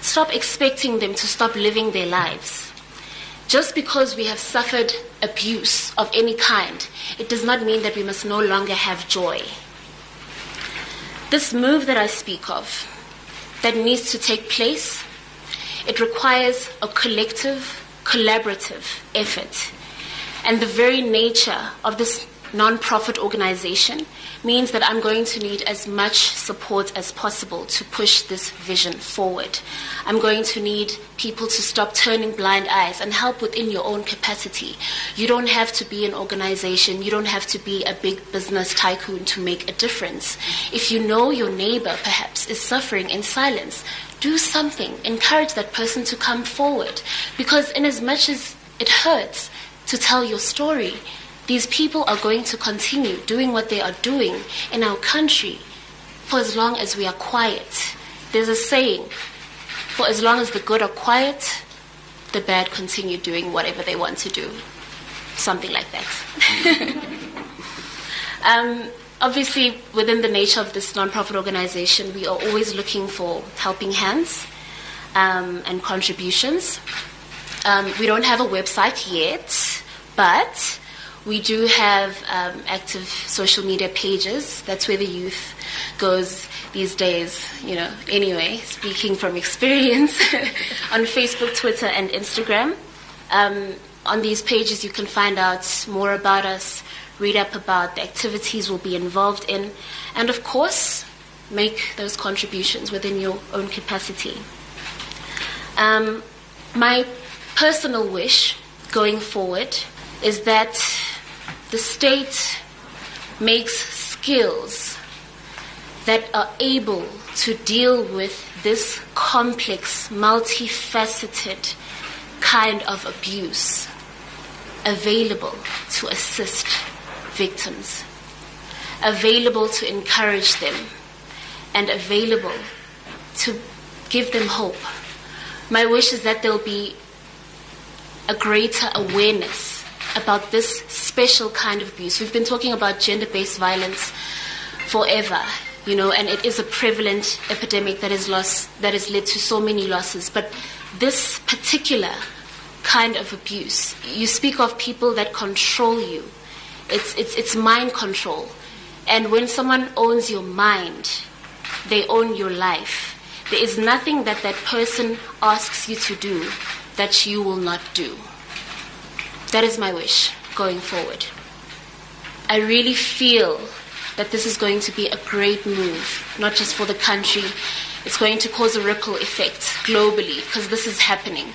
Stop expecting them to stop living their lives. Just because we have suffered abuse of any kind, it does not mean that we must no longer have joy. This move that I speak of, that needs to take place, it requires a collective, collaborative effort. And the very nature of this non-profit organization means that I'm going to need as much support as possible to push this vision forward. I'm going to need people to stop turning blind eyes and help within your own capacity. You don't have to be an organization, you don't have to be a big business tycoon to make a difference. If you know your neighbor perhaps is suffering in silence, do something. Encourage that person to come forward. Because in as much as it hurts to tell your story, these people are going to continue doing what they are doing in our country for as long as we are quiet. There's a saying for as long as the good are quiet, the bad continue doing whatever they want to do. Something like that. um, obviously, within the nature of this nonprofit organization, we are always looking for helping hands um, and contributions. Um, we don't have a website yet, but we do have um, active social media pages. That's where the youth goes these days, you know, anyway, speaking from experience, on Facebook, Twitter, and Instagram. Um, on these pages, you can find out more about us, read up about the activities we'll be involved in, and of course, make those contributions within your own capacity. Um, my personal wish going forward is that the state makes skills that are able to deal with this complex, multifaceted kind of abuse available to assist victims, available to encourage them, and available to give them hope. My wish is that there'll be a greater awareness about this special kind of abuse. We've been talking about gender based violence forever, you know, and it is a prevalent epidemic that has lost that has led to so many losses. But this particular kind of abuse, you speak of people that control you. It's it's it's mind control. And when someone owns your mind, they own your life. There is nothing that that person asks you to do that you will not do. That is my wish going forward. I really feel that this is going to be a great move, not just for the country. It's going to cause a ripple effect globally because this is happening.